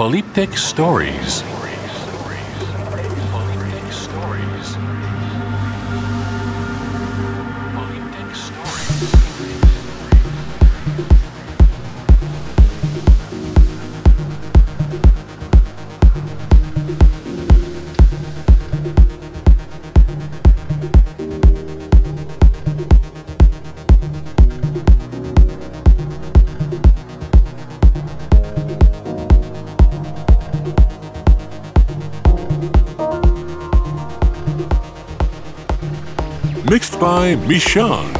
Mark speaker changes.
Speaker 1: Polyptych Stories. বাংলায় mission